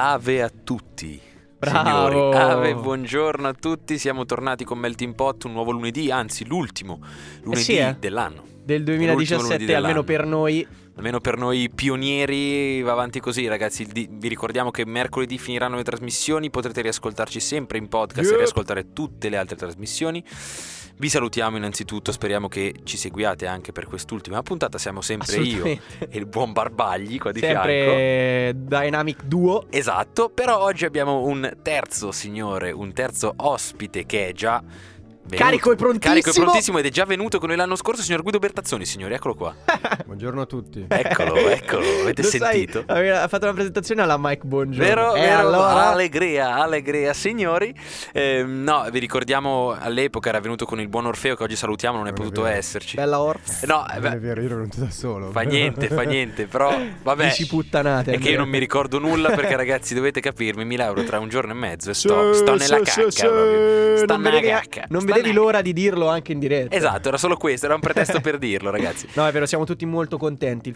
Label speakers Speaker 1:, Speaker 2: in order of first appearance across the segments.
Speaker 1: Ave a tutti.
Speaker 2: Bravo.
Speaker 1: Signori, ave, buongiorno a tutti. Siamo tornati con Melting Pot, un nuovo lunedì, anzi l'ultimo lunedì
Speaker 2: sì, eh.
Speaker 1: dell'anno.
Speaker 2: Del
Speaker 1: L'ultimo
Speaker 2: 2017,
Speaker 1: lunedì
Speaker 2: almeno per noi.
Speaker 1: Almeno per noi pionieri va avanti così, ragazzi. Vi ricordiamo che mercoledì finiranno le trasmissioni, potrete riascoltarci sempre in podcast e
Speaker 2: Yep.
Speaker 1: riascoltare tutte le altre trasmissioni. Vi salutiamo innanzitutto, speriamo che ci seguiate anche per quest'ultima puntata. Siamo sempre io e il buon Barbagli qua di fianco.
Speaker 2: Sempre Dynamic Duo.
Speaker 1: Esatto, però oggi abbiamo un terzo signore, un terzo ospite che è già venuto-
Speaker 2: Carico e prontissimo.
Speaker 1: Carico e prontissimo ed è già venuto con noi l'anno scorso, signor Guido Bertazzoni, signori, eccolo qua.
Speaker 3: Buongiorno a tutti.
Speaker 1: Eccolo, eccolo, avete
Speaker 2: Lo sai,
Speaker 1: sentito?
Speaker 2: aveva- ha fatto una presentazione alla Mike Buongiorno.
Speaker 1: Vero,
Speaker 2: E
Speaker 1: vero,
Speaker 2: allora...
Speaker 1: allegria, allegria, signori. Ehm, no, vi ricordiamo all'epoca era venuto con il buon Orfeo che oggi salutiamo, non è
Speaker 3: Non è
Speaker 1: potuto
Speaker 3: vero.
Speaker 1: esserci.
Speaker 2: Bella Orf.
Speaker 1: No, eh,
Speaker 3: Non
Speaker 1: beh,
Speaker 3: è vero, io ero venuto da solo.
Speaker 1: fa niente, fa niente, però vabbè.
Speaker 2: Dici puttanate.
Speaker 1: È che io non mi ricordo nulla perché ragazzi dovete capirmi, mi lauro tra un giorno e mezzo e sto, sto nella
Speaker 3: sì,
Speaker 1: cacca
Speaker 3: sì,
Speaker 1: proprio. Sto nella cacca.
Speaker 2: non
Speaker 1: Sto
Speaker 2: vedevi l'ora di dirlo anche in diretta.
Speaker 1: Esatto, era solo questo, era un pretesto per dirlo ragazzi.
Speaker 2: No, è vero, siamo tutti molto contenti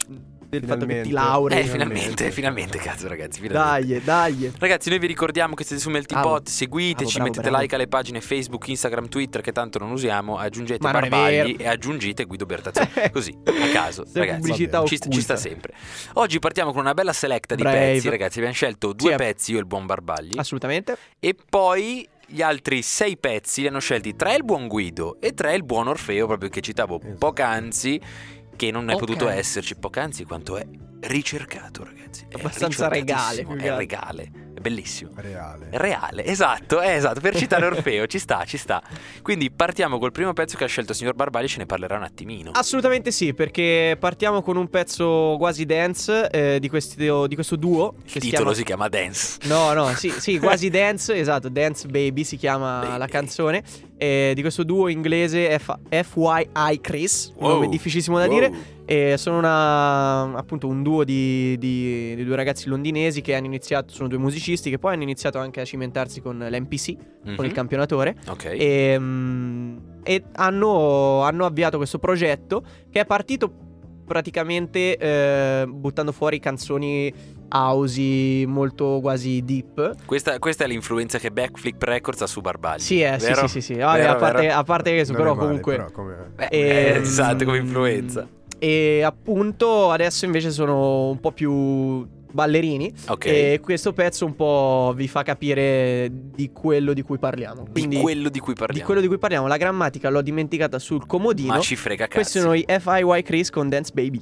Speaker 2: del fatto che ti
Speaker 3: Finalmente.
Speaker 2: lauri.
Speaker 1: Eh, finalmente, finalmente, cazzo ragazzi, finalmente.
Speaker 2: Dai, dai.
Speaker 1: Ragazzi, noi vi ricordiamo che siete su Melting
Speaker 2: Bravo.
Speaker 1: Pot, seguiteci,
Speaker 2: Bravo, bravo,
Speaker 1: mettete
Speaker 2: bravo.
Speaker 1: like alle pagine Facebook, Instagram, Twitter che tanto non usiamo, aggiungete
Speaker 2: Ma
Speaker 1: Barbagli e aggiungete Guido Bertazzoni. Così, a caso,
Speaker 2: è
Speaker 1: ragazzi. Ci, ci sta sempre. Oggi partiamo con una bella selecta di
Speaker 2: Brave.
Speaker 1: pezzi, ragazzi. Abbiamo scelto due
Speaker 2: Sì,
Speaker 1: pezzi, io e il buon Barbagli.
Speaker 2: Assolutamente.
Speaker 1: E poi gli altri sei pezzi li hanno scelti tre il buon Guido e tre il buon Orfeo, proprio che citavo
Speaker 3: Esatto.
Speaker 1: poc'anzi, che non è potuto
Speaker 2: Poc'anzi.
Speaker 1: esserci. Poc'anzi quanto è ricercato, ragazzi. È
Speaker 2: Abbastanza regale,
Speaker 1: È regale, bellissimo.
Speaker 3: Reale.
Speaker 1: Reale, esatto, è esatto, per citare Orfeo, ci sta, ci sta. Quindi partiamo col primo pezzo che ha scelto il signor Barbagli, ce ne parlerà un attimino.
Speaker 2: Assolutamente sì, perché partiamo con un pezzo quasi dance eh, di, questo, di questo duo.
Speaker 1: il
Speaker 2: Che si
Speaker 1: titolo
Speaker 2: chiama...
Speaker 1: si chiama Dance.
Speaker 2: No, no, sì, sì, quasi dance, esatto, Dance Baby si chiama
Speaker 1: Baby.
Speaker 2: la canzone. eh, di questo duo inglese F- FYI Chris,
Speaker 1: Wow.
Speaker 2: nome difficilissimo da
Speaker 1: Wow.
Speaker 2: dire. E sono una, appunto un duo di, di- di due ragazzi londinesi che hanno iniziato, sono due musicisti che poi hanno iniziato anche a cimentarsi con l'MPC, con
Speaker 1: Mhm.
Speaker 2: il campionatore.
Speaker 1: Ok.
Speaker 2: E, mm, e hanno, hanno avviato questo progetto che è partito praticamente eh, buttando fuori canzoni housey molto quasi deep.
Speaker 1: Questa, questa è l'influenza che Backflip Records ha su Barbagli.
Speaker 2: Sì, eh, sì,
Speaker 1: vero?
Speaker 2: sì, sì, sì. Vabbè,
Speaker 1: Vero,
Speaker 2: a, parte, a parte questo,
Speaker 3: Non
Speaker 2: però
Speaker 3: è male,
Speaker 2: comunque...
Speaker 3: però come-
Speaker 1: Beh,
Speaker 2: Ehm,
Speaker 1: eh, esatto, come influenza.
Speaker 2: E appunto adesso invece sono un po' più ballerini
Speaker 1: Ok.
Speaker 2: e questo pezzo un po' vi fa capire di quello di cui parliamo. Quindi
Speaker 1: di quello di cui
Speaker 2: di
Speaker 1: parliamo.
Speaker 2: quello di cui parliamo, la grammatica l'ho dimenticata sul comodino.
Speaker 1: Ma ci frega cazzo.
Speaker 2: Questi sono i FIY Chris con Dance Baby.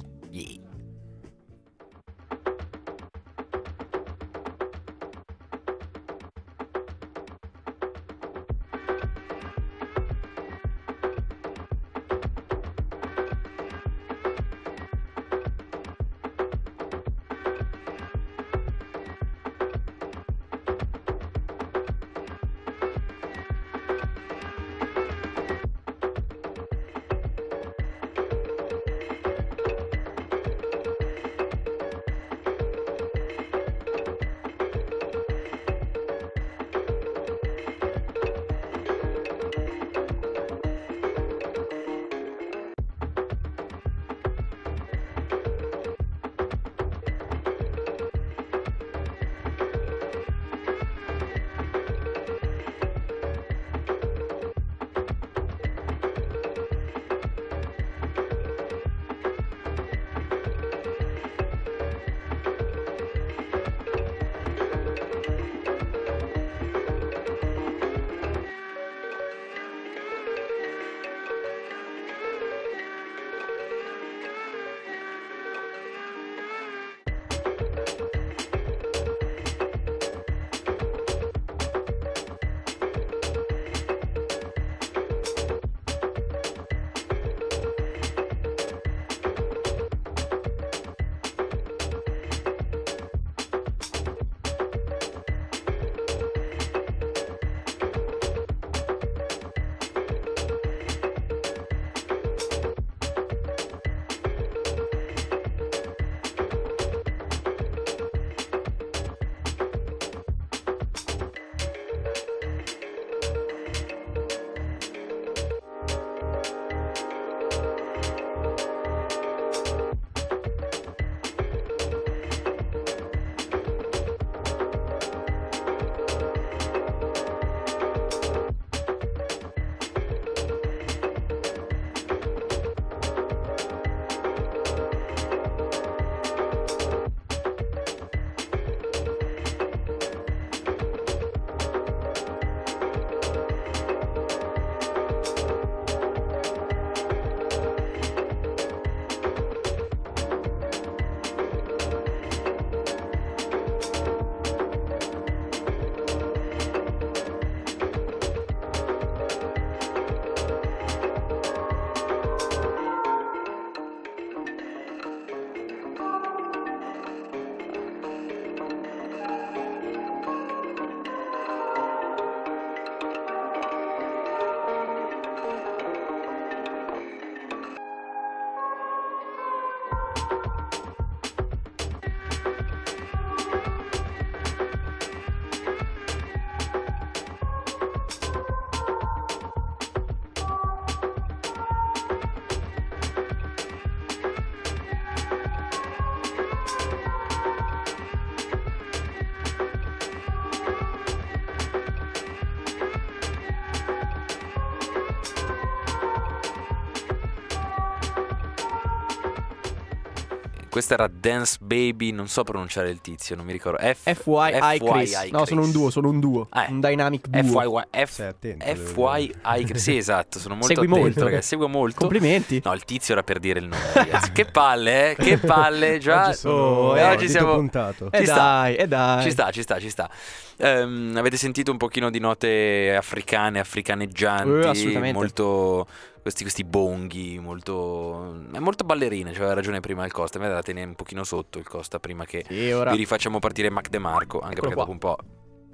Speaker 1: Questa era Dance Baby, non so pronunciare il tizio, non mi ricordo. F-
Speaker 2: FYI Chris. No, sono un duo, sono un duo.
Speaker 1: Ah.
Speaker 2: Un dynamic duo.
Speaker 1: FYI, Chris. Sì, esatto, sono molto
Speaker 2: Segui
Speaker 1: attento,
Speaker 2: molto.
Speaker 1: ragazzi, seguo molto.
Speaker 2: Complimenti.
Speaker 1: No, il tizio era per dire il nome, ragazzi. che palle, eh? Che palle, già.
Speaker 3: Oggi sono
Speaker 2: Oh,
Speaker 1: eh, oggi siamo-
Speaker 3: puntato.
Speaker 2: E
Speaker 1: Ci sta.
Speaker 2: dai, e dai.
Speaker 1: Ci sta, ci sta, ci sta. Ehm, avete sentito un pochino di note africane, africaneggianti,
Speaker 2: assolutamente.
Speaker 1: molto questi, questi bonghi, molto è molto ballerine, cioè aveva ragione prima il Costa, me la tenere un pochino sotto il Costa prima che
Speaker 2: Sì, ora.
Speaker 1: vi rifacciamo partire Mac De Marco, anche
Speaker 2: Eccolo
Speaker 1: perché
Speaker 2: qua.
Speaker 1: dopo un po'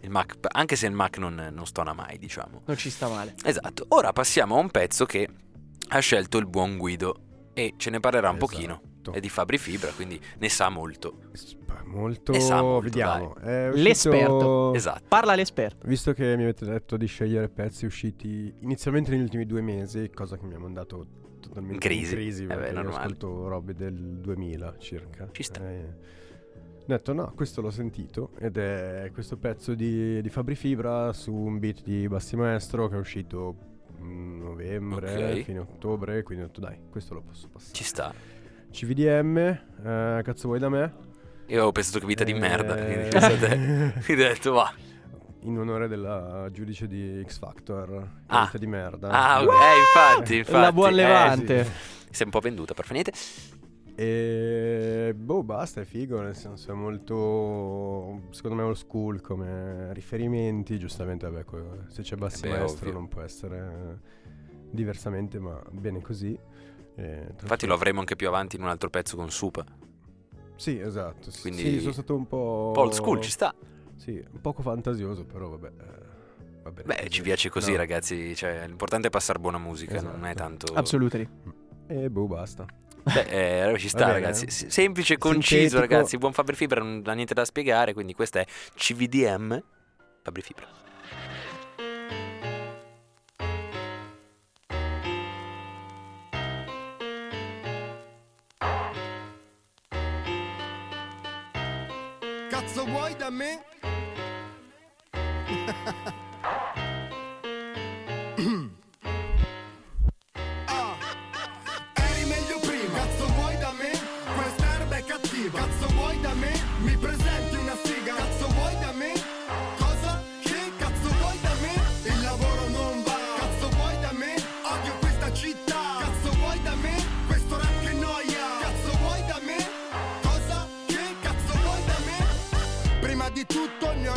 Speaker 1: il Mac, anche se il Mac non, non stona mai, diciamo.
Speaker 2: Non ci sta male.
Speaker 1: Esatto. Ora passiamo a un pezzo che ha scelto il buon Guido e ce ne parlerà un pochino.
Speaker 3: Esatto.
Speaker 1: È di Fabri Fibra, quindi ne sa molto.
Speaker 3: Molto,
Speaker 1: Ne sa molto,
Speaker 3: vediamo. È uscito-
Speaker 2: L'esperto.
Speaker 1: Esatto.
Speaker 2: Parla l'esperto.
Speaker 3: Visto che mi avete detto di scegliere pezzi usciti inizialmente negli ultimi due mesi, cosa che mi ha mandato totalmente
Speaker 1: In crisi.
Speaker 3: in crisi
Speaker 1: Eh beh,
Speaker 3: io ascolto robe del 2000 circa.
Speaker 1: Ci sta.
Speaker 3: Eh, ho detto no, questo l'ho sentito ed è questo pezzo di, di Fabri Fibra su un beat di Bassi Maestro che è uscito in novembre,
Speaker 1: Ok.
Speaker 3: fine ottobre, quindi ho detto dai, questo lo posso passare.
Speaker 1: Ci sta.
Speaker 3: CVDM, eh, cazzo vuoi da me?
Speaker 1: Io avevo pensato che vita di
Speaker 3: Eh,
Speaker 1: merda. Quindi, ho detto, va.
Speaker 3: In onore della giudice di X Factor,
Speaker 1: Ah.
Speaker 3: vita di merda.
Speaker 1: Ah, ok, eh, infatti, infatti.
Speaker 2: La buon
Speaker 1: eh,
Speaker 2: levante.
Speaker 3: sì.
Speaker 1: Si è un po' venduta per finire.
Speaker 3: E boh, basta, è figo, nel senso è molto, secondo me, old school come riferimenti. Giustamente, vabbè, se c'è Bassi
Speaker 1: Eh beh,
Speaker 3: Maestro
Speaker 1: ovvio.
Speaker 3: non può essere eh, diversamente, ma bene così. E, tra
Speaker 1: Infatti lo avremo anche più avanti in un altro pezzo con Supa.
Speaker 3: Sì, esatto. sì,
Speaker 1: Quindi-
Speaker 3: Sì, sono stato un po'...
Speaker 1: Old school, ci sta.
Speaker 3: Sì, un poco fantasioso, però vabbè. eh, va bene
Speaker 1: Beh,
Speaker 3: così.
Speaker 1: ci piace così,
Speaker 3: No.
Speaker 1: ragazzi. Cioè, l'importante è passare buona musica, non è
Speaker 3: Esatto.
Speaker 1: tanto.
Speaker 2: Absolutely.
Speaker 3: E boh, basta.
Speaker 1: Beh, eh, ci sta,
Speaker 3: bene.
Speaker 1: ragazzi. S- Semplice, conciso,
Speaker 3: Sintetico.
Speaker 1: ragazzi. Buon Fabri Fibra, non ha niente da spiegare. Quindi, questa è CVDM Fabri Fibra.
Speaker 4: Cazzo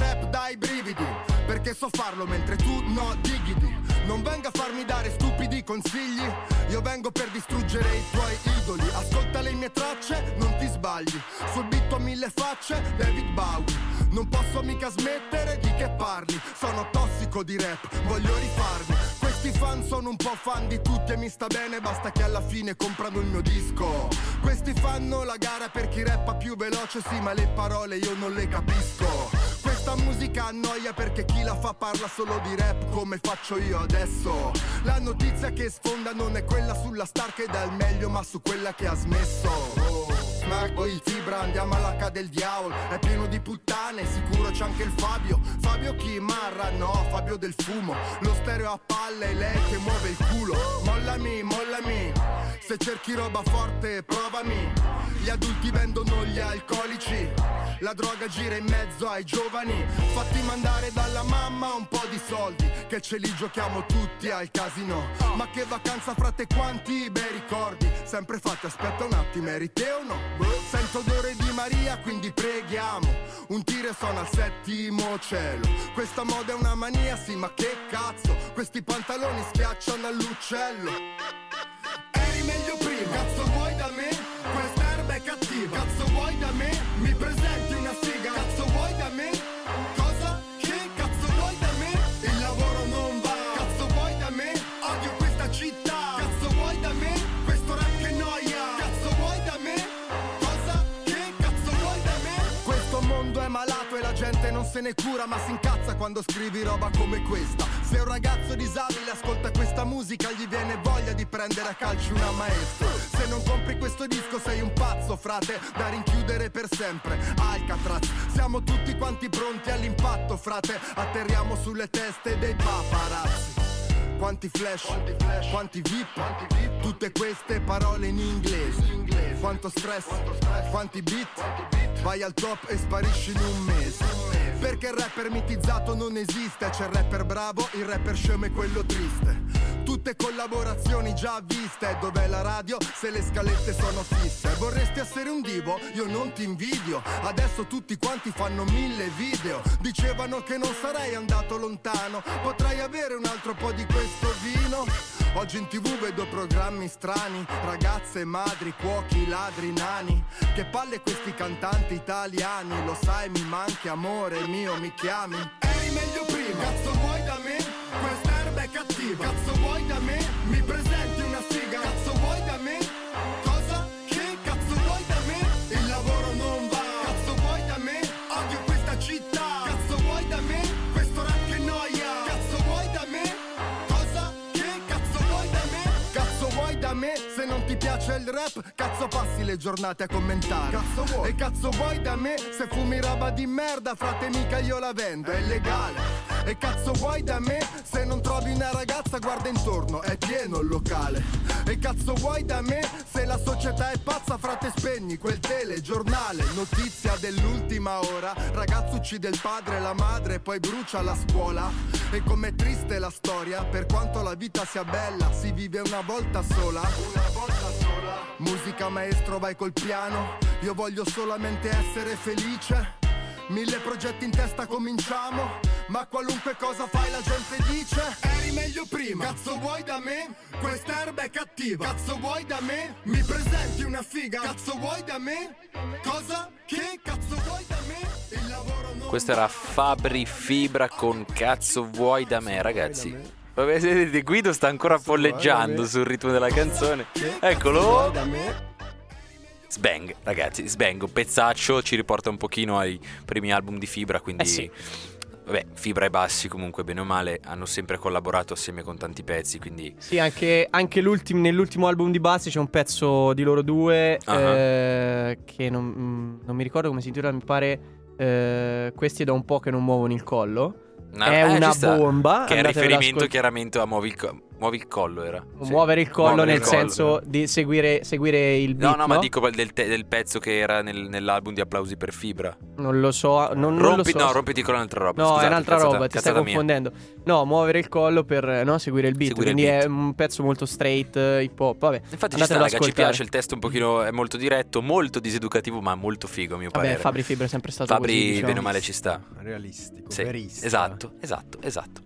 Speaker 4: rap dai brividi Perché so farlo mentre tu no diggiti Non venga a farmi dare stupidi consigli Io vengo per distruggere i tuoi idoli. Ascolta le mie tracce, non ti sbagli Sul beat ho mille facce, David Bowie. Non posso mica smettere di che parli Sono tossico di rap, voglio rifarmi questi fan sono un po' fan di tutti e mi sta bene, basta che alla fine comprano il mio disco. Questi fanno la gara per chi rappa più veloce, sì, ma le parole io non le capisco. Questa musica annoia perché chi la fa parla solo di rap come faccio io adesso. La notizia che sfonda non è quella sulla star che dà il meglio, ma su quella che ha smesso. Oh, Smack, poi fibra, andiamo all'H del diavolo. È pieno di puttane, sicuro c'è anche il Fabio. Fabio chi? Marra? No, Fabio del fumo. Lo stereo a palle, lei che muove il culo. Mollami, mollami. Se cerchi roba forte, provami. Gli adulti vendono gli alcolici. La droga gira in mezzo ai giovani. Fatti mandare dalla mamma un po' di soldi. Che ce li giochiamo tutti al casino. Ma che vacanza frate quanti bei ricordi. Sempre fatti, aspetta un attimo, eri te o no? Sento odore di Maria, quindi preghiamo. Un tiro suona al settimo cielo. Questa moda è una mania, sì, ma che cazzo? Questi pantaloni schiacciano all'uccello. Eri meglio prima, cazzo vuoi da me? Quest'erba è cattiva, cazzo vuoi da me? Mi presenti una figa, cazzo vuoi da me? Cosa? Che cazzo vuoi da me? Il lavoro non va, cazzo vuoi da me? Odio questa città, cazzo vuoi da me? Questo rap che noia, cazzo vuoi da me? Cosa? Che cazzo vuoi da me? Questo mondo è malato e la gente non se ne cura ma si incazza quando scrivi roba come questa. Se un ragazzo disabile ascolta questa musica gli viene voglia di prendere a calci una maestra. Se non compri questo disco sei un pazzo frate da rinchiudere per sempre. Alcatraz Siamo tutti quanti pronti all'impatto frate. Atterriamo sulle teste dei paparazzi. Quanti flash, quanti VIP, tutte queste parole in inglese. Quanto stress, quanti beat, vai al top e sparisci in un mese. Perché il rapper mitizzato non esiste, c'è il rapper bravo, il rapper scemo e quello triste. Tutte collaborazioni già viste, dov'è la radio se le scalette sono fisse? Vorresti essere un divo? Io non ti invidio, adesso tutti quanti fanno mille video. Dicevano che non sarei andato lontano, potrei avere un altro po' di questo vino. Oggi in tv vedo programmi strani, ragazze, madri, cuochi, ladri, nani. Che palle questi cantanti italiani, lo sai mi manchi amore mio, mi chiami. Eri meglio prima, cazzo vuoi da me? Giornate a commentare. Cazzo vuoi? E cazzo vuoi da me? Se fumi roba di merda, frate mica io la vendo, è illegale. E cazzo vuoi da me? Se non trovi una ragazza guarda intorno, è pieno il locale. E cazzo vuoi da me? Se la società è pazza, frate spegni quel telegiornale. Notizia dell'ultima ora, ragazzo uccide il padre e la madre e poi brucia la scuola. E com'è triste la storia, per quanto la vita sia bella, si vive una volta sola. Una volta sola. Musica maestro vai col piano, io voglio solamente essere felice. Mille progetti in testa cominciamo Ma qualunque cosa fai la gente dice Eri meglio prima Cazzo vuoi da me? Quest'erba è cattiva Cazzo vuoi da me? Mi presenti una figa Cazzo vuoi da me? Cosa? Che cazzo vuoi da me? Il lavoro non
Speaker 1: Questo era Fabri Fibra con Cazzo vuoi da me, ragazzi. Vabbè, vedete, Guido sta ancora polleggiando sul ritmo della canzone. Eccolo. Sbang, ragazzi, Sbang, un pezzaccio ci riporta un pochino ai primi album di Fibra, quindi...
Speaker 2: Eh sì.
Speaker 1: Vabbè, Fibra e Bassi comunque, bene o male, hanno sempre collaborato assieme con tanti pezzi, quindi...
Speaker 2: Sì, anche, anche l'ultim- nell'ultimo album di Bassi c'è un pezzo di loro due
Speaker 1: Ah.
Speaker 2: eh, che non, non mi ricordo come si intitola, mi pare eh, questi è da un po' che non muovono il collo.
Speaker 1: No,
Speaker 2: è
Speaker 1: eh,
Speaker 2: una bomba.
Speaker 1: Che è riferimento chiaramente a co- Muovi il collo, era. Sì.
Speaker 2: Muovere il collo
Speaker 1: Muovere
Speaker 2: nel
Speaker 1: il collo.
Speaker 2: senso di seguire, seguire il beat.
Speaker 1: No, no, ma dico del, te- del pezzo che era nel- nell'album di Applausi per Fibra.
Speaker 2: Non lo so, non, non
Speaker 1: Rompi,
Speaker 2: lo so.
Speaker 1: no, rompiti con un'altra roba.
Speaker 2: No,
Speaker 1: scusate,
Speaker 2: è un'altra
Speaker 1: cazzata-
Speaker 2: roba, ti stai
Speaker 1: cazzata mia.
Speaker 2: confondendo. No, muovere il collo per no, seguire il beat.
Speaker 1: Seguire il
Speaker 2: quindi
Speaker 1: beat.
Speaker 2: è un pezzo molto straight, eh, hip hop. Vabbè,
Speaker 1: Infatti ci sta, raga, ci piace il testo un pochino, è molto diretto, molto diseducativo, ma molto figo a mio
Speaker 2: Vabbè,
Speaker 1: parere.
Speaker 2: Fabri Fibra è sempre stato
Speaker 1: Fabri,
Speaker 2: così, diciamo.
Speaker 1: bene o male, ci sta.
Speaker 3: Realistico,
Speaker 1: Sì,
Speaker 3: verista.
Speaker 1: esatto, esatto, esatto.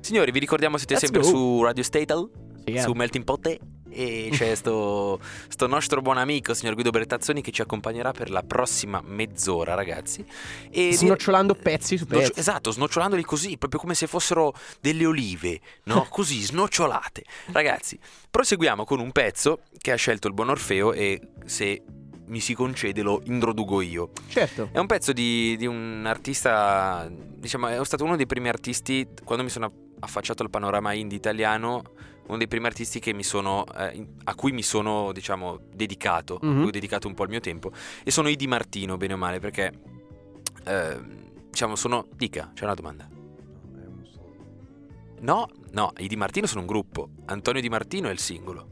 Speaker 1: Signori, vi ricordiamo siete
Speaker 2: Let's
Speaker 1: sempre
Speaker 2: go.
Speaker 1: su Radio Statal,
Speaker 2: eh.
Speaker 1: su Melting Pot e c'è sto, sto nostro buon amico, signor Guido Bertazzoni, che ci accompagnerà per la prossima mezz'ora, ragazzi. E
Speaker 2: Snocciolando pezzi su pezzi.
Speaker 1: esatto, snocciolandoli così, proprio come se fossero delle olive, no? Così, snocciolate. Ragazzi, proseguiamo con un pezzo che ha scelto il buon Orfeo e se mi si concede lo introduco io.
Speaker 2: Certo.
Speaker 1: È un pezzo di, di un artista, diciamo, è stato uno dei primi artisti, quando mi sono affacciato al panorama indie italiano, uno dei primi artisti che mi sono, eh, a cui mi sono, diciamo, dedicato, a
Speaker 2: Mhm.
Speaker 1: cui ho dedicato un po' il mio tempo, e sono i Di Martino, bene o male, perché, eh, diciamo, sono... Dica, c'è una domanda.
Speaker 3: Solo.
Speaker 1: No, no, i Di Martino sono un gruppo, Antonio Di Martino è il singolo.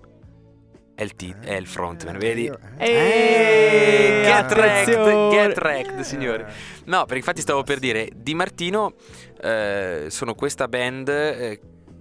Speaker 1: È il, ti- è il frontman, vedi?
Speaker 3: Io-
Speaker 2: Eh,
Speaker 1: Eh, get wrecked, get wrecked, signori. No, perché infatti stavo per dire, Di Martino eh, sono questa band, eh,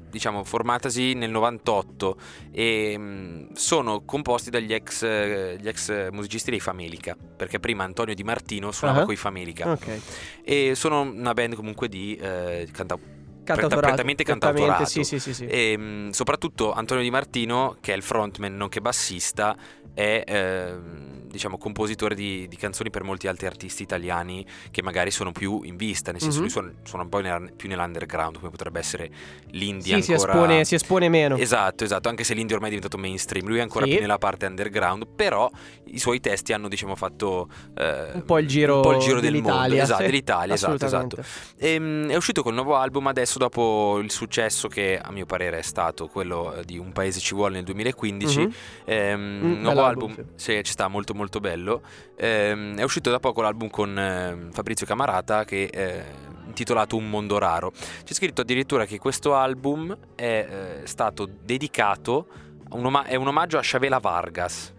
Speaker 1: diciamo, formatasi nel 98 e mh, sono composti dagli ex, eh, gli ex musicisti dei Famelica, perché prima Antonio Di Martino suonava
Speaker 2: Ah.
Speaker 1: coi Famelica
Speaker 2: Ok.
Speaker 1: e sono una band comunque di eh, canta-
Speaker 2: Cantautorato.
Speaker 1: Prettamente cantautorato.
Speaker 2: Sì, sì, sì, sì.
Speaker 1: e mh, soprattutto Antonio Di Martino, che è il frontman nonché bassista, è ehm, diciamo compositore di, di canzoni per molti altri artisti italiani che magari sono più in vista, nel senso
Speaker 2: Mhm.
Speaker 1: lui suona, un po' nella- più nell'underground, come potrebbe essere
Speaker 2: Sì,
Speaker 1: l'indie
Speaker 2: si
Speaker 1: ancora...
Speaker 2: espone, si espone meno.
Speaker 1: Esatto, esatto, anche se l'indie ormai è diventato mainstream, lui è ancora
Speaker 2: Sì.
Speaker 1: più nella parte underground, però i suoi testi hanno diciamo fatto eh,
Speaker 2: un po' il giro,
Speaker 1: po' il giro del mondo,
Speaker 2: dell'Italia.
Speaker 1: esatto,
Speaker 2: sì.
Speaker 1: dell'Italia, esatto, esatto.
Speaker 2: Assolutamente.
Speaker 1: Ehm, è uscito col nuovo album adesso dopo il successo che a mio parere è stato quello eh, di Un paese ci vuole nel 2015.
Speaker 2: Mhm.
Speaker 1: Ehm,
Speaker 2: Mm,
Speaker 1: nuovo album, sì, ci sta molto molto bello. Ehm, è uscito da poco l'album con ehm, Fabrizio Camarata che eh, intitolato Un mondo raro. C'è scritto addirittura che questo album è eh, stato dedicato, a un oma- è un omaggio a Chavela Vargas.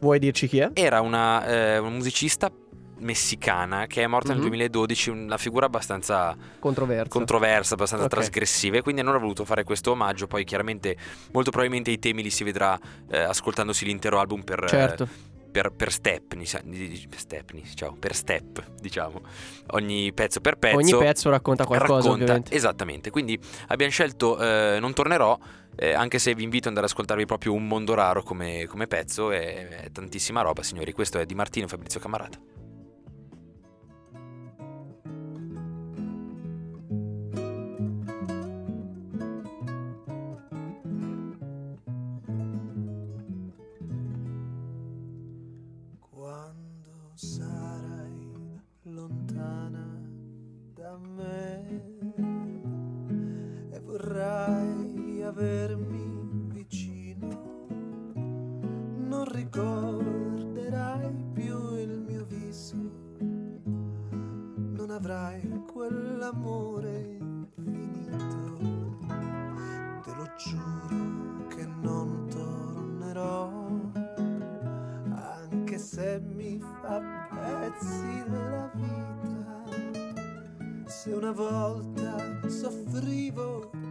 Speaker 2: Vuoi dirci chi è?
Speaker 1: Era una, eh, una musicista messicana che è morta nel
Speaker 2: Mhm.
Speaker 1: 2012, una figura abbastanza
Speaker 2: Controverso.
Speaker 1: controversa, abbastanza
Speaker 2: Ok.
Speaker 1: trasgressiva e quindi hanno voluto fare questo omaggio, poi chiaramente molto probabilmente i temi li si vedrà eh, ascoltandosi l'intero album per, eh,
Speaker 2: certo.
Speaker 1: per, per ni- Stepney, ciao, per step, diciamo, ogni pezzo per pezzo.
Speaker 2: Ogni pezzo racconta qualcosa,
Speaker 1: racconta-
Speaker 2: ovviamente.
Speaker 1: Esattamente, quindi abbiamo scelto eh, Non tornerò, eh, anche se vi invito ad andare ad ascoltarvi proprio Un mondo raro come, come pezzo, è, è tantissima roba signori, questo è di Martino Fabrizio Camarata.
Speaker 5: Avermi vicino, non ricorderai più il mio viso, non avrai quell'amore infinito, te lo giuro che non tornerò anche se mi fa pezzi la vita. Se una volta soffrivo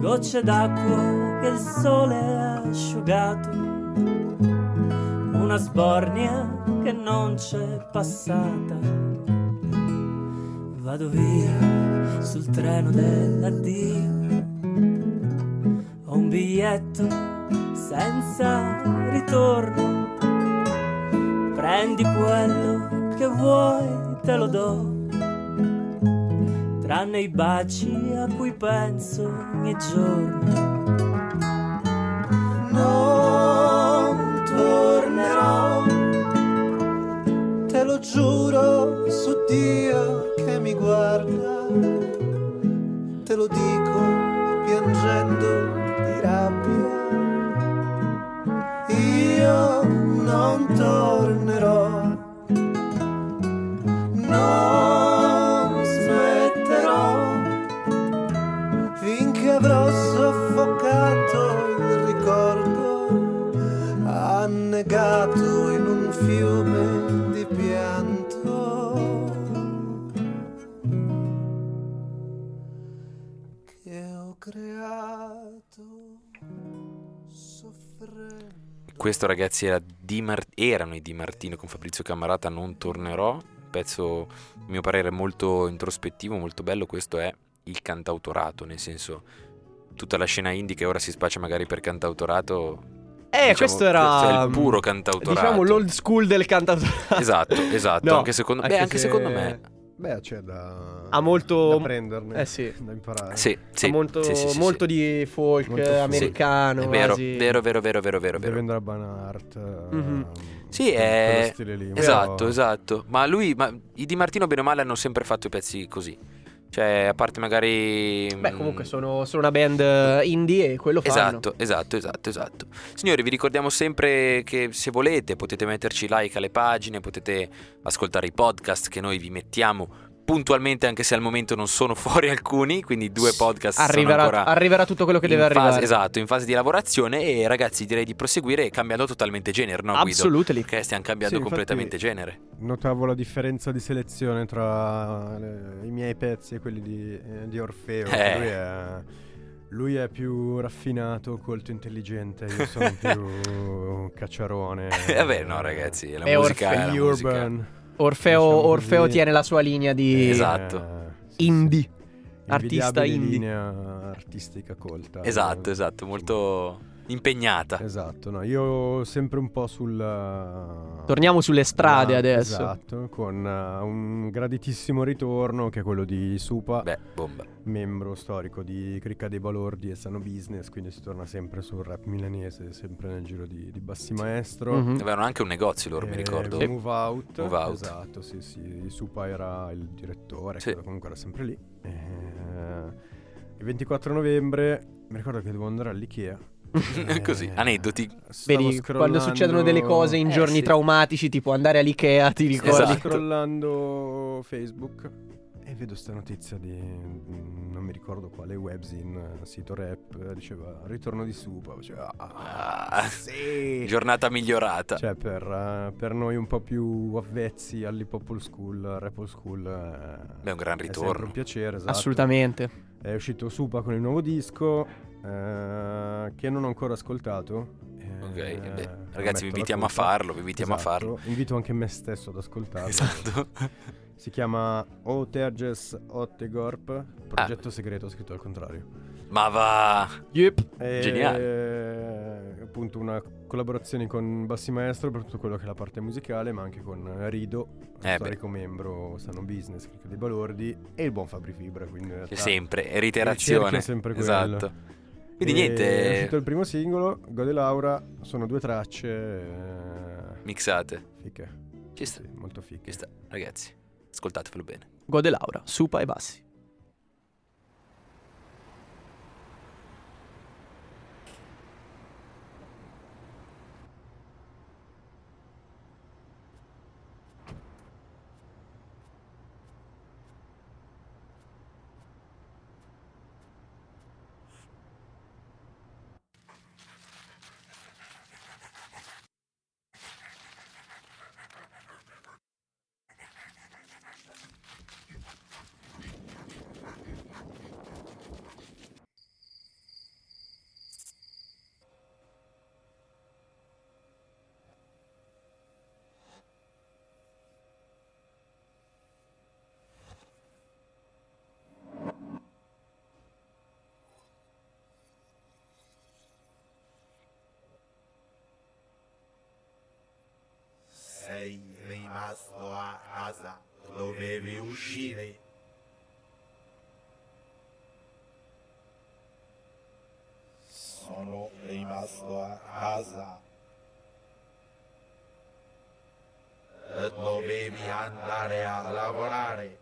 Speaker 5: gocce d'acqua che il sole ha asciugato, una sbornia che non c'è passata. Vado via sul treno dell'addio, ho un biglietto senza ritorno. Prendi quello che vuoi, te lo do. Tranne i baci a cui penso ogni giorno. Non tornerò, te lo giuro su Dio che mi guarda. Te lo dico
Speaker 1: Questo ragazzi era Di Mar- erano i Di Martino con Fabrizio Camarata, Non tornerò, pezzo a mio parere molto introspettivo, molto bello, questo è il cantautorato, nel senso tutta la scena indie che ora si spaccia magari per cantautorato.
Speaker 2: Eh,
Speaker 1: diciamo,
Speaker 2: questo era
Speaker 1: questo è il puro cantautorato.
Speaker 2: Diciamo l'old school del cantautorato.
Speaker 1: Esatto, esatto,
Speaker 2: No,
Speaker 1: anche secondo, beh, anche
Speaker 2: se-
Speaker 1: secondo me.
Speaker 3: Beh, c'è da,
Speaker 2: Ha molto-
Speaker 3: da prenderne,
Speaker 2: Eh sì.
Speaker 3: da imparare.
Speaker 1: Sì, sì,
Speaker 2: Ha molto,
Speaker 1: sì, sì, sì,
Speaker 2: molto
Speaker 1: sì.
Speaker 2: di folk
Speaker 3: Molto
Speaker 2: americano.
Speaker 1: È vero,
Speaker 2: quasi.
Speaker 1: vero, vero, vero, vero, vero, vero.
Speaker 3: Devendra Banhart.
Speaker 2: Mhm.
Speaker 1: Sì, è-
Speaker 3: quello stile lì.
Speaker 1: Esatto,
Speaker 3: po'-
Speaker 1: esatto. Ma lui, ma i Di Martino bene o male hanno sempre fatto i pezzi così. Cioè, a parte magari...
Speaker 2: Beh,
Speaker 1: mm,
Speaker 2: comunque sono, sono una band eh, indie e quello fanno.
Speaker 1: Esatto, esatto, esatto, esatto. Signori, vi ricordiamo sempre che se volete potete metterci like alle pagine, potete ascoltare i podcast che noi vi mettiamo puntualmente anche se al momento non sono fuori alcuni, quindi due podcast sono
Speaker 2: Arriverà,
Speaker 1: ancora
Speaker 2: arriverà tutto quello che deve
Speaker 1: fase-
Speaker 2: arrivare.
Speaker 1: Esatto, in fase di lavorazione e ragazzi direi di proseguire cambiando totalmente genere, no Guido?
Speaker 2: Assolutely.
Speaker 1: Perché stiamo cambiando
Speaker 3: Sì, infatti-
Speaker 1: completamente genere.
Speaker 3: Notavo la differenza di selezione tra eh, i miei pezzi e quelli di, eh, di Orfeo.
Speaker 1: Eh.
Speaker 3: Lui, è, lui è più raffinato, colto, intelligente. Io sono più cacciarone.
Speaker 1: Eh, vabbè, no, ragazzi, la
Speaker 2: È
Speaker 1: musica è la musica.
Speaker 2: Orfeo,
Speaker 3: Diciamo
Speaker 2: Orfeo tiene la sua linea di
Speaker 1: Esatto.
Speaker 3: Eh, sì,
Speaker 2: indie.
Speaker 3: sì.
Speaker 2: Artista indie.
Speaker 3: linea artistica colta.
Speaker 1: Esatto, esatto, molto impegnata.
Speaker 3: Esatto, no, io sempre un po' sul...
Speaker 2: Torniamo sulle strade
Speaker 3: Ah,
Speaker 2: adesso.
Speaker 3: Esatto, con eh, un graditissimo ritorno che è quello di Supa,
Speaker 1: Beh, bomba.
Speaker 3: membro storico di Cricca dei Balordi e Sano Business, quindi si torna sempre sul rap milanese, sempre nel giro di, di Bassi Maestro.
Speaker 2: Mhm.
Speaker 1: Avevano anche un negozio loro, mi
Speaker 3: Eh,
Speaker 1: ricordo.
Speaker 3: Move Out.
Speaker 1: Move Out.
Speaker 3: Esatto, sì, sì. Supa era il direttore,
Speaker 1: Sì.
Speaker 3: comunque era sempre lì. Eh, il 24 novembre mi ricordo che dovevo andare all'Ikea.
Speaker 1: Così,
Speaker 3: Eh,
Speaker 1: aneddoti.
Speaker 3: stavo
Speaker 2: Vedi, quando succedono delle cose in
Speaker 1: Eh,
Speaker 2: giorni
Speaker 1: sì.
Speaker 2: traumatici, tipo andare all'Ikea, ti ricordi?
Speaker 3: Stavo
Speaker 1: Esatto.
Speaker 3: scrollando Facebook e vedo sta notizia di mm, non mi ricordo quale webzine, eh, sito rap, eh, diceva ritorno di Supa. Faceva, ah,
Speaker 1: Ah,
Speaker 3: sì.
Speaker 1: Giornata migliorata.
Speaker 3: Cioè, per, per noi un po' più avvezzi all'hip hop old school, rap old school, eh,
Speaker 1: Beh, un gran
Speaker 3: È
Speaker 1: ritorno.
Speaker 3: un piacere, esatto.
Speaker 2: Assolutamente.
Speaker 3: È uscito Supa con il nuovo disco eh, che non ho ancora ascoltato. eh,
Speaker 1: Ok, eh beh, ragazzi, vi invitiamo a farlo, vi invitiamo a
Speaker 3: Esatto,
Speaker 1: farlo.
Speaker 3: Invito anche me stesso ad ascoltarlo.
Speaker 1: Esatto.
Speaker 3: Si chiama Oterges Ottegorp, progetto segreto scritto al contrario.
Speaker 1: Ma va.
Speaker 2: Yep.
Speaker 3: E,
Speaker 1: Geniale.
Speaker 3: appunto una collaborazione con Bassi Maestro per tutto quello che è la parte musicale, ma anche con Rido,
Speaker 1: Eh
Speaker 3: storico membro Sano Business, Cricco dei Balordi e il buon Fabri Fibra. Quindi in realtà
Speaker 1: sempre, reiterazione.
Speaker 3: sempre quello.
Speaker 1: esatto. Quindi
Speaker 3: E È
Speaker 1: niente,
Speaker 3: uscito il primo singolo, Gode Laura, sono due tracce eh,
Speaker 1: mixate.
Speaker 3: fiche.
Speaker 1: Ci sta,
Speaker 3: Sì, molto fiche.
Speaker 1: ci sta. Ragazzi, ascoltatevelo bene.
Speaker 2: Gode Laura, Supa e Bassi.
Speaker 6: Sei rimasto a casa, dovevi uscire. Sono casa. E Dovevi andare a lavorare.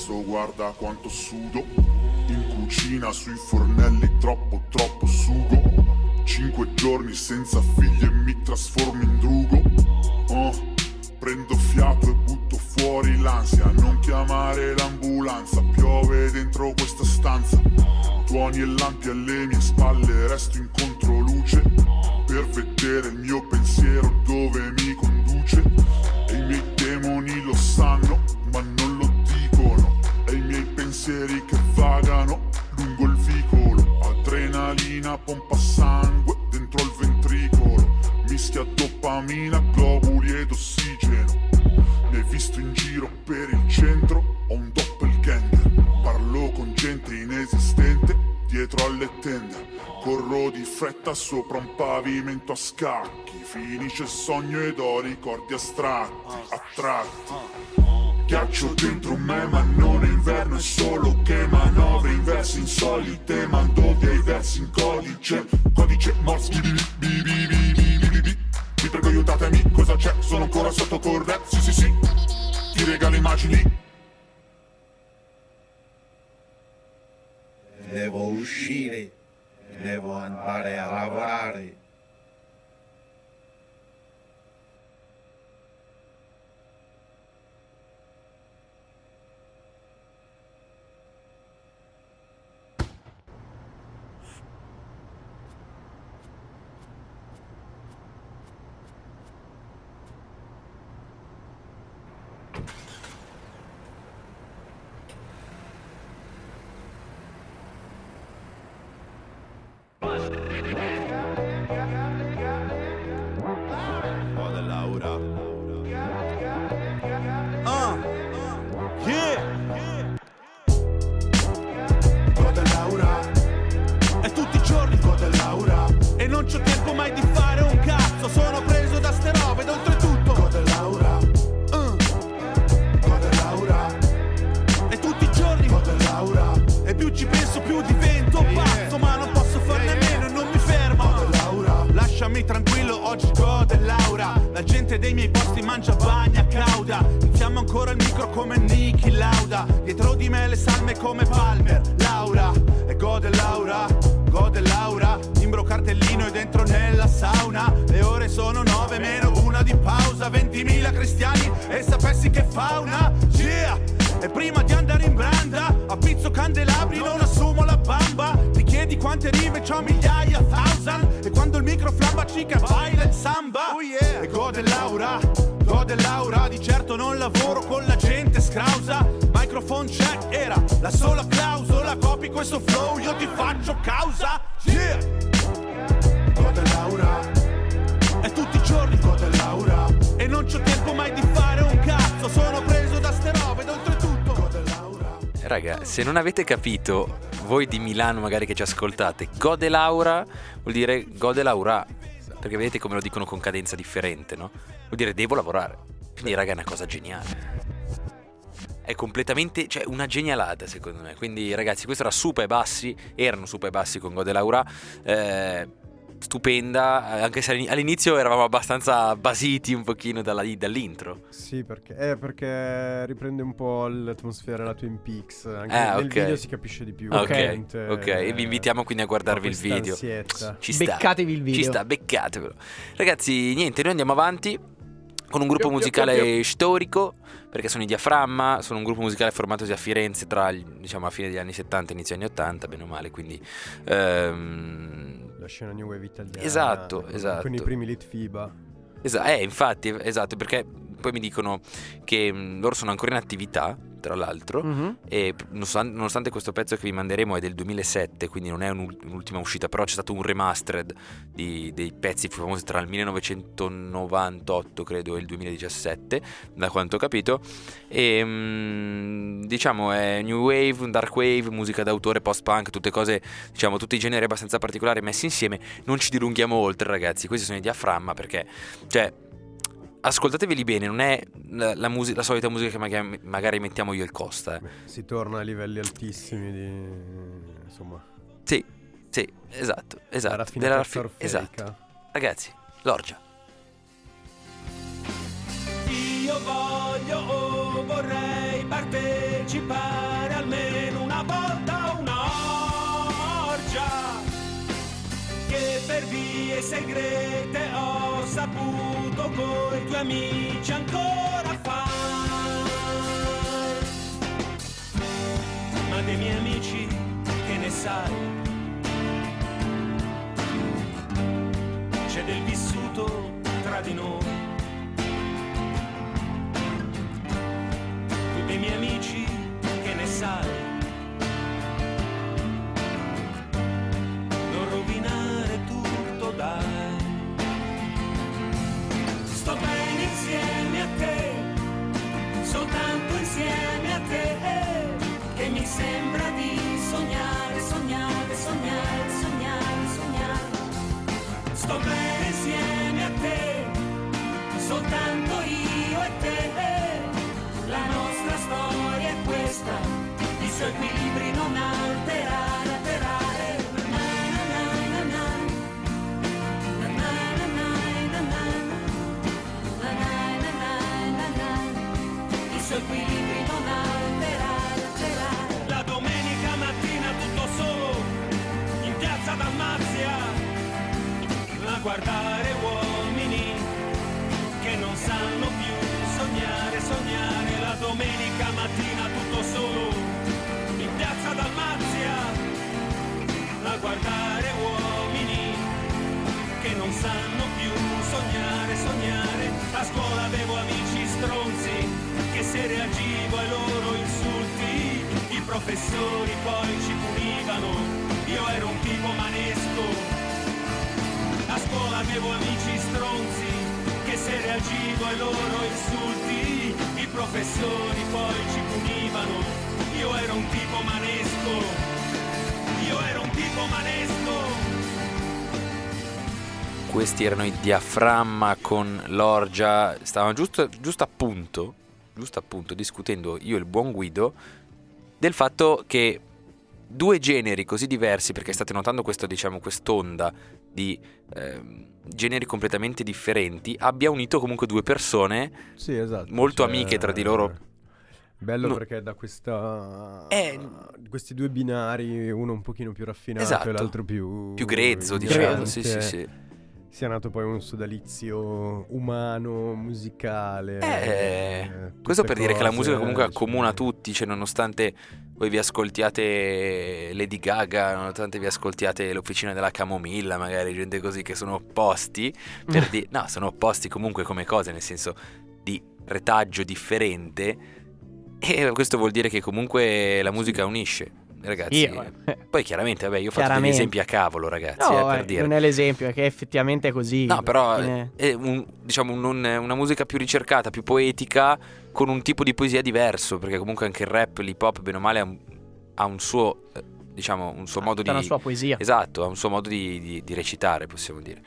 Speaker 7: Adesso guarda quanto sudo. In cucina sui fornelli troppo troppo sugo. Cinque giorni senza figli e mi trasformo in drugo. Ah, Prendo fiato e butto fuori l'ansia. Non chiamare l'ambulanza Piove dentro questa stanza. Tuoni e lampi alle mie spalle Resto in controluce. Per vedere il mio pensiero dove mi conduce. E i miei demoni lo sanno pensieri che vagano Lungo il vicolo. Adrenalina, pompa sangue Dentro il ventricolo. Mischia dopamina, globuli ed ossigeno. Mi hai visto in giro per il centro, ho un doppelganger. Parlo con gente inesistente dietro alle tende. Corro di fretta fretta sopra un pavimento a scacchi. Finisce il sogno ed ho ricordi astratti, attratti ghiaccio dentro me ma non è inverno è solo che manovre in versi insolite mando dei versi in codice. Codice morse vi prego aiutatemi cosa c'è? Sono ancora sotto col rap sì sì sì. Ti regalo immagini.
Speaker 6: Devo uscire. Devo andare a lavorare.
Speaker 1: Avete capito, voi di Milano magari che ci ascoltate, gode Laura vuol dire gode Laura. Perché vedete come lo dicono con cadenza differente, no? Vuol dire devo lavorare. Quindi, raga, è una cosa geniale. È completamente, cioè, una genialata secondo me. Quindi, ragazzi, questo era super bassi. Erano super bassi con Gode Laura. Eh, stupenda, eh, anche se all'ini- all'inizio eravamo abbastanza basiti un pochino dalla- dall'intro.
Speaker 3: Sì, perché, eh, perché riprende un po' l'atmosfera della Twin Peaks. Anche
Speaker 1: Ah,
Speaker 3: nel
Speaker 1: ok.
Speaker 3: video si capisce di più.
Speaker 1: Ok,
Speaker 3: ovviamente,
Speaker 1: ok, e vi invitiamo quindi a guardarvi il video.
Speaker 3: ansietta.
Speaker 1: Ci sta.
Speaker 2: Beccatevi il video.
Speaker 1: Ci sta, beccatevelo. Ragazzi, niente, noi andiamo avanti con un gruppo musicale storico, perché sono i Diaframma, sono un gruppo musicale formatosi a Firenze tra, diciamo, a fine degli anni 70 e inizio anni 80, bene o male, quindi... ehm,
Speaker 3: La scena New Wave italiana.
Speaker 1: Esatto,
Speaker 3: con-
Speaker 1: esatto.
Speaker 3: Con i primi lit FIBA.
Speaker 1: esa- eh, infatti, esatto, perché poi mi dicono che mh, loro sono ancora in attività, tra l'altro,
Speaker 2: Mhm.
Speaker 1: e nonostante, questo pezzo che vi manderemo è del 2007, quindi non è un'ul- un'ultima uscita, però c'è stato un remastered di- dei pezzi più famosi tra il 1998 credo e il 2017, da quanto ho capito. E mm, diciamo è new wave, dark wave, musica d'autore, post-punk, tutte cose, diciamo, tutti i generi abbastanza particolari messi insieme. Non ci dilunghiamo oltre, ragazzi. Questi sono i diaframma perché, cioè, ascoltateveli bene, non è la, la musi- la solita musica che magari, magari mettiamo io e il Costa. eh.
Speaker 3: Beh, si torna a livelli altissimi di... insomma...
Speaker 1: Sì, sì, esatto,
Speaker 3: la
Speaker 1: esatto.
Speaker 3: raffinatezza
Speaker 1: della raffi-
Speaker 3: orfeica.
Speaker 1: esatto. Ragazzi, l'orgia.
Speaker 8: Io voglio o vorrei partecipare almeno una volta a un'orgia che per vie segrete ho saputo tuoi amici ancora fare. Ma dei miei amici che ne sai? C'è del vissuto tra di noi. tu dei miei amici che ne sai sembra di sognare, sognare, sognare, sognare, sognare. Sto bene insieme a te, soltanto io e te. La nostra storia è questa, i suoi equilibri non alterare, alterare. I suoi equilibri guardare uomini che non sanno più sognare, sognare la domenica mattina tutto solo in piazza Dalmazia, a guardare uomini che non sanno più sognare, sognare, a scuola avevo amici stronzi che se reagivo ai loro insulti, i professori poi ci punivano, io ero un tipo manesco. A scuola avevo amici stronzi che se reagivo ai loro insulti, i professori poi ci punivano. Io ero un tipo manesco. Io ero un tipo manesco.
Speaker 1: Questi erano i diaframma con l'orgia. Stavano giusto, giusto appunto, giusto appunto discutendo io e il buon Guido del fatto che due generi così diversi, perché state notando questo, diciamo, quest'onda di ehm, generi completamente differenti, abbia unito comunque due persone
Speaker 3: Sì, esatto.
Speaker 1: molto
Speaker 3: cioè,
Speaker 1: amiche tra di loro.
Speaker 3: Bello
Speaker 1: No.
Speaker 3: perché da questa
Speaker 1: Eh.
Speaker 3: questi due binari, uno un pochino più raffinato
Speaker 1: Esatto.
Speaker 3: e l'altro più
Speaker 1: Più grezzo, diciamo. Sì, sì, sì.
Speaker 3: Sia nato poi un sodalizio umano, musicale.
Speaker 1: Eh,
Speaker 3: tutte
Speaker 1: questo per dire che la musica comunque
Speaker 3: cioè,
Speaker 1: accomuna tutti, cioè nonostante voi vi ascoltiate Lady Gaga, nonostante vi ascoltiate l'officina della camomilla, magari gente così che sono opposti, per di- no, sono opposti comunque come cose, nel senso di retaggio differente e questo vuol dire che comunque la musica unisce, ragazzi.
Speaker 2: Io, eh.
Speaker 1: Poi chiaramente, vabbè, io ho fatto degli esempi a cavolo, ragazzi, eh,
Speaker 2: No,
Speaker 1: per
Speaker 2: eh,
Speaker 1: dire.
Speaker 2: non è l'esempio, è che effettivamente è così.
Speaker 1: No, però
Speaker 2: fine-
Speaker 1: è un- diciamo un- un- una musica più ricercata, più poetica, con un tipo di poesia diverso, perché comunque anche il rap, l'hip hop, bene o male, ha un, ha un suo, eh, diciamo, un suo modo
Speaker 2: tutta
Speaker 1: di...
Speaker 2: la sua poesia.
Speaker 1: Esatto, ha un suo modo di, di- di recitare, possiamo dire.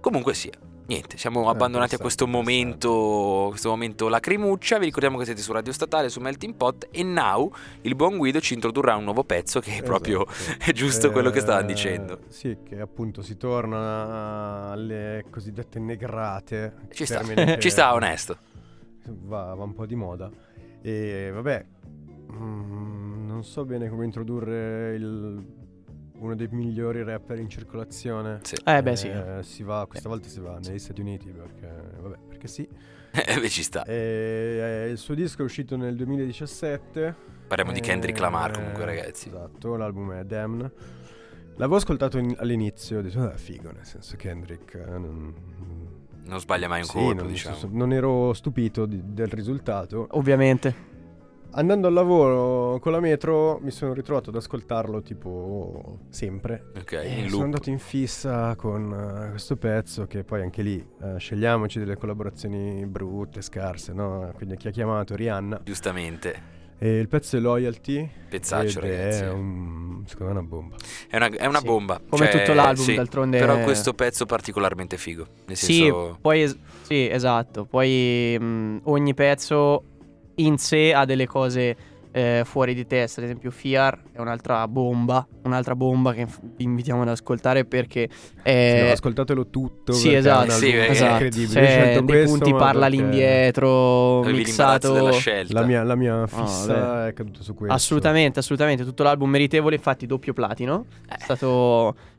Speaker 1: Comunque sia. Niente, siamo abbandonati a questo momento, questo momento lacrimuccia. Vi ricordiamo che siete su Radio Statale, su Melting Pot. E now il buon Guido ci introdurrà un nuovo pezzo che è proprio
Speaker 3: Esatto.
Speaker 1: è giusto quello che stavano
Speaker 3: Eh,
Speaker 1: dicendo.
Speaker 3: Sì, che appunto si torna alle cosiddette negrate.
Speaker 1: Ci sta,
Speaker 3: che
Speaker 1: ci sta, onesto.
Speaker 3: Va, va un po' di moda. E vabbè, mm, non so bene come introdurre il- uno dei migliori rapper in circolazione.
Speaker 2: Eh, beh, sì.
Speaker 3: si va, questa volta si va negli Stati Uniti perché, vabbè, perché sì.
Speaker 1: Eh, beh, ci sta.
Speaker 3: E, eh, il suo disco è uscito nel 2017.
Speaker 1: Parliamo di Kendrick Lamar
Speaker 3: Eh,
Speaker 1: comunque, ragazzi.
Speaker 3: Esatto, l'album è Damn. L'avevo ascoltato in- all'inizio, ho detto, ah, figo, nel senso Kendrick... eh, non,
Speaker 1: Non sbaglia mai un
Speaker 3: Sì,
Speaker 1: colpo,
Speaker 3: non,
Speaker 1: diciamo.
Speaker 3: non ero stupito di- del risultato.
Speaker 2: Ovviamente.
Speaker 3: Andando al lavoro con la metro mi sono ritrovato ad ascoltarlo tipo sempre.
Speaker 1: Ok,
Speaker 3: E
Speaker 1: in
Speaker 3: sono
Speaker 1: loop.
Speaker 3: andato in fissa con eh, questo pezzo che poi anche lì eh, scegliamoci delle collaborazioni brutte, scarse, no? Quindi chi ha chiamato Rihanna.
Speaker 1: Giustamente.
Speaker 3: E il pezzo è Loyalty.
Speaker 1: Pezzaccio,
Speaker 3: ed
Speaker 1: ragazzi.
Speaker 3: È un, secondo me una bomba.
Speaker 1: È una, è una
Speaker 2: Sì,
Speaker 1: bomba.
Speaker 2: come
Speaker 1: Cioè,
Speaker 2: tutto l'album,
Speaker 1: sì,
Speaker 2: d'altronde-
Speaker 1: Però questo pezzo particolarmente figo. Nel
Speaker 2: Sì,
Speaker 1: senso...
Speaker 2: poi es- sì, esatto. Poi mh, ogni pezzo in sé ha delle cose eh, fuori di testa. Ad esempio, Fear è un'altra bomba. Un'altra bomba che vi invitiamo ad ascoltare perché è.
Speaker 3: Sì, no, ascoltatelo tutto.
Speaker 2: Sì,
Speaker 3: perché è
Speaker 2: esatto.
Speaker 1: Sì,
Speaker 2: esatto.
Speaker 3: incredibile.
Speaker 2: Cioè,
Speaker 3: scelto
Speaker 2: dei
Speaker 3: questo,
Speaker 2: punti parla
Speaker 3: perché
Speaker 1: l'imbarazzo
Speaker 2: mixato.
Speaker 1: della scelta.
Speaker 3: La mia, la mia fissa
Speaker 2: vabbè.
Speaker 3: è caduta su questo.
Speaker 2: Assolutamente, assolutamente. Tutto l'album meritevole, infatti doppio platino. È stato.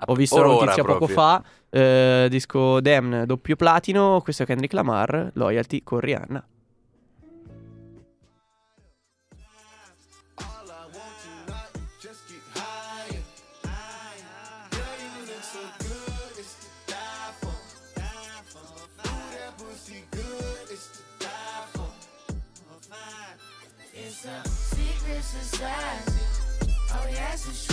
Speaker 2: Ho visto la notizia poco fa. eh, disco Damn doppio platino. Questo è Kendrick Lamar, Loyalty con Rihanna.
Speaker 9: Is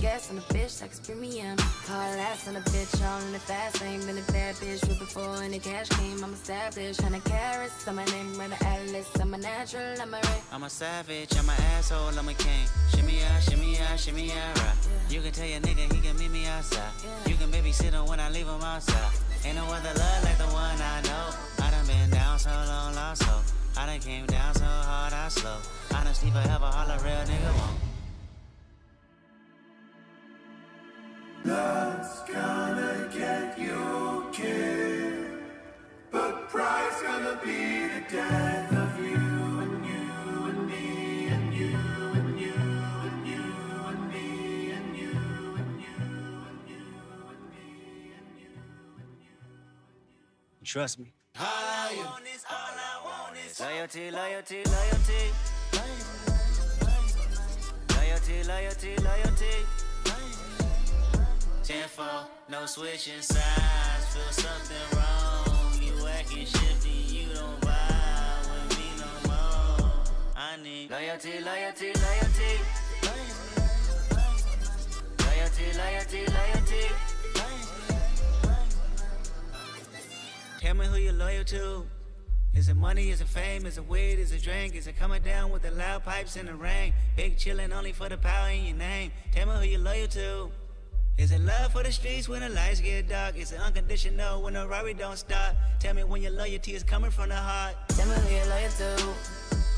Speaker 9: Gas on a bitch like it's premium. Call ass on a bitch, all in the fast lane. Been a bad bitch with before any cash came. I'm established, hundred carats. I'm my name, run the atlas. I'm a natural, I'm a ray.
Speaker 10: I'm a savage, I'm an asshole, I'm a king. Shimmy out, shimmy out, shimmy out, right. You can tell your nigga he can meet me outside. You can babysit him when I leave him outside. Ain't no other love like the one I know. I done been down so long, lost so. I done came down so hard, I slow. I done sleep forever, all a real nigga won't.
Speaker 4: Love's gonna get you killed, but pride's gonna be the death of you and you and me and you and you and you and me and you and you and you and me and you. And you.
Speaker 10: Trust me.
Speaker 4: All I
Speaker 10: want is, all I want is loyalty, loyalty, loyalty. Loyalty, loyalty, loyalty. Tenfold, no switching sides. Feel something wrong. You acting shifty, you don't vibe with me no more. I need loyalty, loyalty, loyalty. Loyalty, loyalty, loyalty. Tell me who you're loyal to. Is it money? Is it fame? Is it weed? Is it drink? Is it coming down with the loud pipes in the rain? Big chillin' only for the power in your name. Tell me who you're loyal to. Is it love for the streets when the lights get dark? Is it unconditional when the Rari don't stop? Tell me when your loyalty is coming from the heart.
Speaker 9: Tell me who you're loyal to.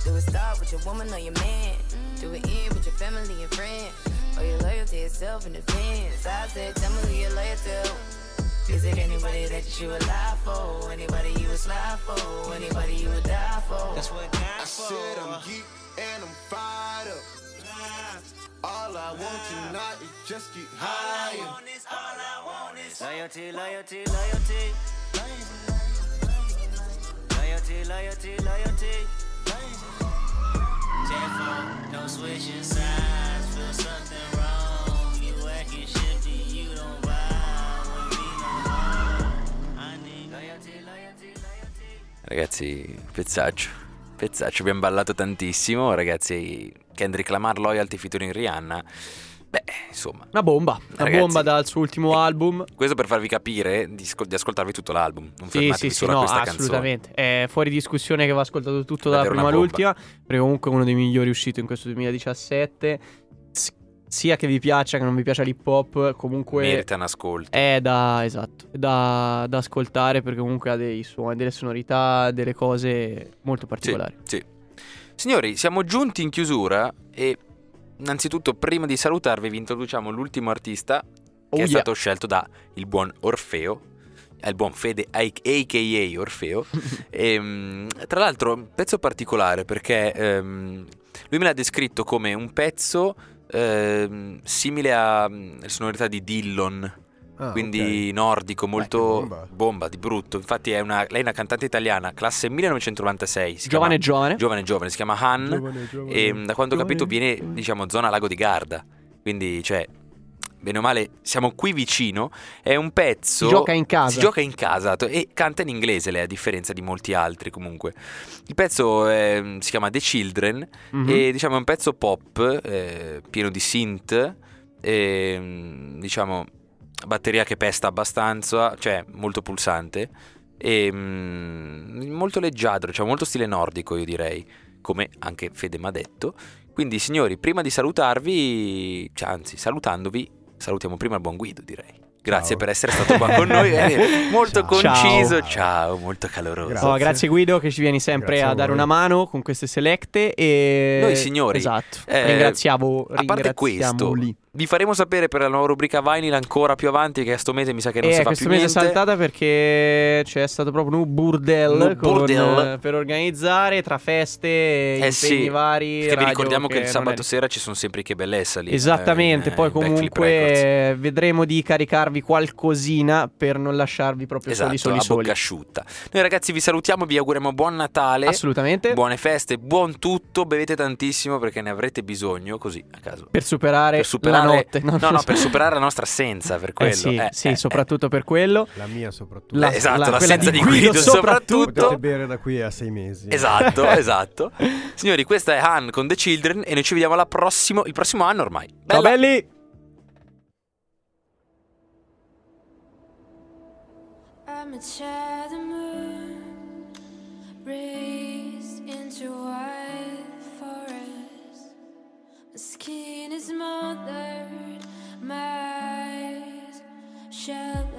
Speaker 9: Do it start with your woman or your man? Do it end with your family and friends? Or your loyalty itself in defense? I said, tell me who you're loyal to. Is it anybody that you would lie for? Anybody you would slide for? Anybody you would die for?
Speaker 10: That's what
Speaker 4: I said I'm geek and I'm fired up. All I want tonight is just get higher.
Speaker 10: Loyalty, loyalty, loyalty. Loyalty, loyalty, loyalty. Tenfold, no switching sides. Feel something wrong. You acting shifty, you don't vibe with me no more. I need loyalty, loyalty, loyalty.
Speaker 1: Ragazzi, pezzaccio. Pezzaccio, abbiamo ballato tantissimo. Ragazzi, Kendrick Lamar Loyalty featuring Rihanna. Beh, insomma.
Speaker 2: Una bomba, una
Speaker 1: Ragazzi,
Speaker 2: bomba dal suo ultimo album.
Speaker 1: Questo per farvi capire di, di ascoltarvi tutto l'album. Non
Speaker 2: Sì,
Speaker 1: fermatevi
Speaker 2: sì, sì,
Speaker 1: solo a
Speaker 2: no,
Speaker 1: questa
Speaker 2: assolutamente. È fuori discussione che va ascoltato tutto dalla prima all'ultima. Perché comunque è uno dei migliori uscito in questo 2017. S- sia che vi piaccia che non vi piaccia l'hip hop, comunque.
Speaker 1: Merita un ascolto.
Speaker 2: è da, esatto, è da, da ascoltare perché comunque ha dei suoni, delle sonorità, delle cose molto particolari.
Speaker 1: Sì. Signori, siamo giunti in chiusura e innanzitutto prima di salutarvi vi introduciamo l'ultimo artista che
Speaker 2: Oh
Speaker 1: è
Speaker 2: yeah.
Speaker 1: stato scelto da il buon Orfeo, è il buon Fede a.k.a. Orfeo. e, mm, tra l'altro un pezzo particolare perché ehm, lui me l'ha descritto come un pezzo ehm, simile alle sonorità di Dillon.
Speaker 3: Ah,
Speaker 1: quindi nordico, molto
Speaker 3: bomba.
Speaker 1: bomba. di brutto. Infatti, è una, lei è una cantante italiana, classe 1996. Si
Speaker 2: Giovane
Speaker 1: chiama,
Speaker 2: giovane.
Speaker 1: giovane, giovane, si chiama Han.
Speaker 3: Giovane, giovane.
Speaker 1: E mm, da quanto ho capito, viene, diciamo, zona Lago di Garda. Quindi, cioè, bene o male, siamo qui vicino. È un pezzo.
Speaker 2: Si gioca in casa.
Speaker 1: Si gioca in casa e canta in inglese, lei, a differenza di molti altri, comunque. Il pezzo è- si chiama The Children.
Speaker 2: Mhm.
Speaker 1: E diciamo è un pezzo pop eh, pieno di synth. E, mm, diciamo batteria che pesta abbastanza, cioè molto pulsante. E mm, molto leggiadro, cioè molto stile nordico, io direi. Come anche Fede mi ha detto. Quindi, signori, prima di salutarvi, cioè, anzi, salutandovi, salutiamo prima il buon Guido, direi. Grazie
Speaker 3: Ciao.
Speaker 1: per essere stato qua con noi. eh, molto
Speaker 3: Ciao.
Speaker 1: conciso, ciao, molto caloroso.
Speaker 3: Grazie.
Speaker 2: Oh, grazie Guido che ci vieni sempre
Speaker 3: Grazie a
Speaker 2: a dare
Speaker 3: voi.
Speaker 2: una mano con queste selecte e
Speaker 1: Noi, signori,
Speaker 2: Esatto.
Speaker 1: eh,
Speaker 2: ringraziamo
Speaker 1: A parte questo,
Speaker 2: ringraziamoli.
Speaker 1: Vi faremo sapere per la nuova rubrica Vinyl ancora più avanti che a sto mese mi sa che non
Speaker 2: E
Speaker 1: si fa
Speaker 2: questo
Speaker 1: più
Speaker 2: mese è
Speaker 1: niente.
Speaker 2: saltata perché c'è stato proprio un burdel,
Speaker 1: Un
Speaker 2: con,
Speaker 1: burdel.
Speaker 2: eh, per organizzare tra feste,
Speaker 1: Eh
Speaker 2: impegni
Speaker 1: sì,
Speaker 2: vari.
Speaker 1: perché vi ricordiamo che il
Speaker 2: non
Speaker 1: sabato
Speaker 2: è-
Speaker 1: sera ci sono sempre i che bellezza lì.
Speaker 2: Esattamente,
Speaker 1: eh,
Speaker 2: poi comunque eh, vedremo di caricarvi qualcosina per non lasciarvi proprio
Speaker 1: Esatto,
Speaker 2: soli soli
Speaker 1: a
Speaker 2: soli.
Speaker 1: bocca asciutta. Noi ragazzi vi salutiamo, vi auguriamo buon Natale,
Speaker 2: Assolutamente.
Speaker 1: buone feste, buon tutto, bevete tantissimo perché ne avrete bisogno così a caso.
Speaker 2: per superare,
Speaker 1: Per superare,
Speaker 2: superare,
Speaker 1: no, no, per superare la nostra assenza, per eh quello.
Speaker 2: Eh sì,
Speaker 1: eh,
Speaker 2: sì
Speaker 1: eh,
Speaker 2: soprattutto eh. per quello.
Speaker 3: La mia soprattutto.
Speaker 2: La,
Speaker 1: esatto,
Speaker 2: la,
Speaker 1: l'assenza
Speaker 2: di
Speaker 1: Guido,
Speaker 2: Guido
Speaker 1: soprattutto.
Speaker 3: Potete bere da qui a sei mesi.
Speaker 1: Esatto, esatto. Signori, questa è Han con The Children e noi ci vediamo prossimo, il prossimo anno ormai. Bella.
Speaker 2: Ciao belli!
Speaker 11: I'm a child of moon, raised into white. skin is mothered. my shell.